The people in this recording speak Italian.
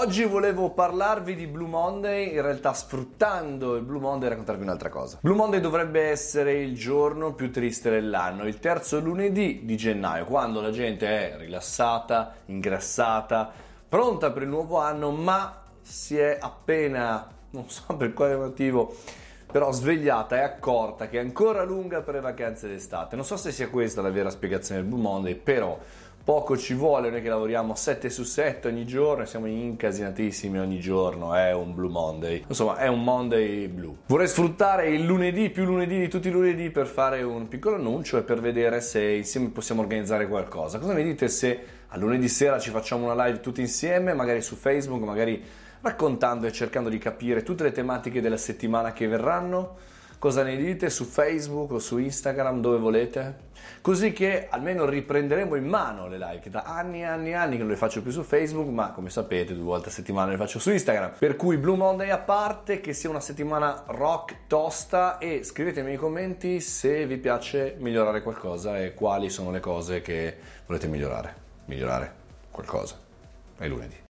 Oggi volevo parlarvi di Blue Monday, in realtà sfruttando il Blue Monday raccontarvi un'altra cosa. Blue Monday dovrebbe essere il giorno più triste dell'anno, il terzo lunedì di gennaio, quando la gente è rilassata, ingrassata, pronta per il nuovo anno, ma si è appena, non so per quale motivo, però svegliata e accorta che è ancora lunga per le vacanze d'estate. Non so se sia questa la vera spiegazione del Blue Monday, però poco ci vuole, noi che lavoriamo 7 su 7 ogni giorno, siamo incasinatissimi ogni giorno, è un Blue Monday. Insomma, è un Monday blu. Vorrei sfruttare il lunedì più lunedì di tutti i lunedì per fare un piccolo annuncio e per vedere se insieme possiamo organizzare qualcosa. Cosa ne dite se a lunedì sera ci facciamo una live tutti insieme, magari su Facebook, magari raccontando e cercando di capire tutte le tematiche della settimana che verranno? Cosa ne dite su Facebook o su Instagram, dove volete? Così che almeno riprenderemo in mano le che da anni e anni e anni che non le faccio più su Facebook, ma come sapete due volte a settimana le faccio su Instagram. Per cui Blue Monday a parte, che sia una settimana rock tosta e scrivetemi nei commenti se vi piace migliorare qualcosa e quali sono le cose che volete migliorare. Migliorare qualcosa. È lunedì.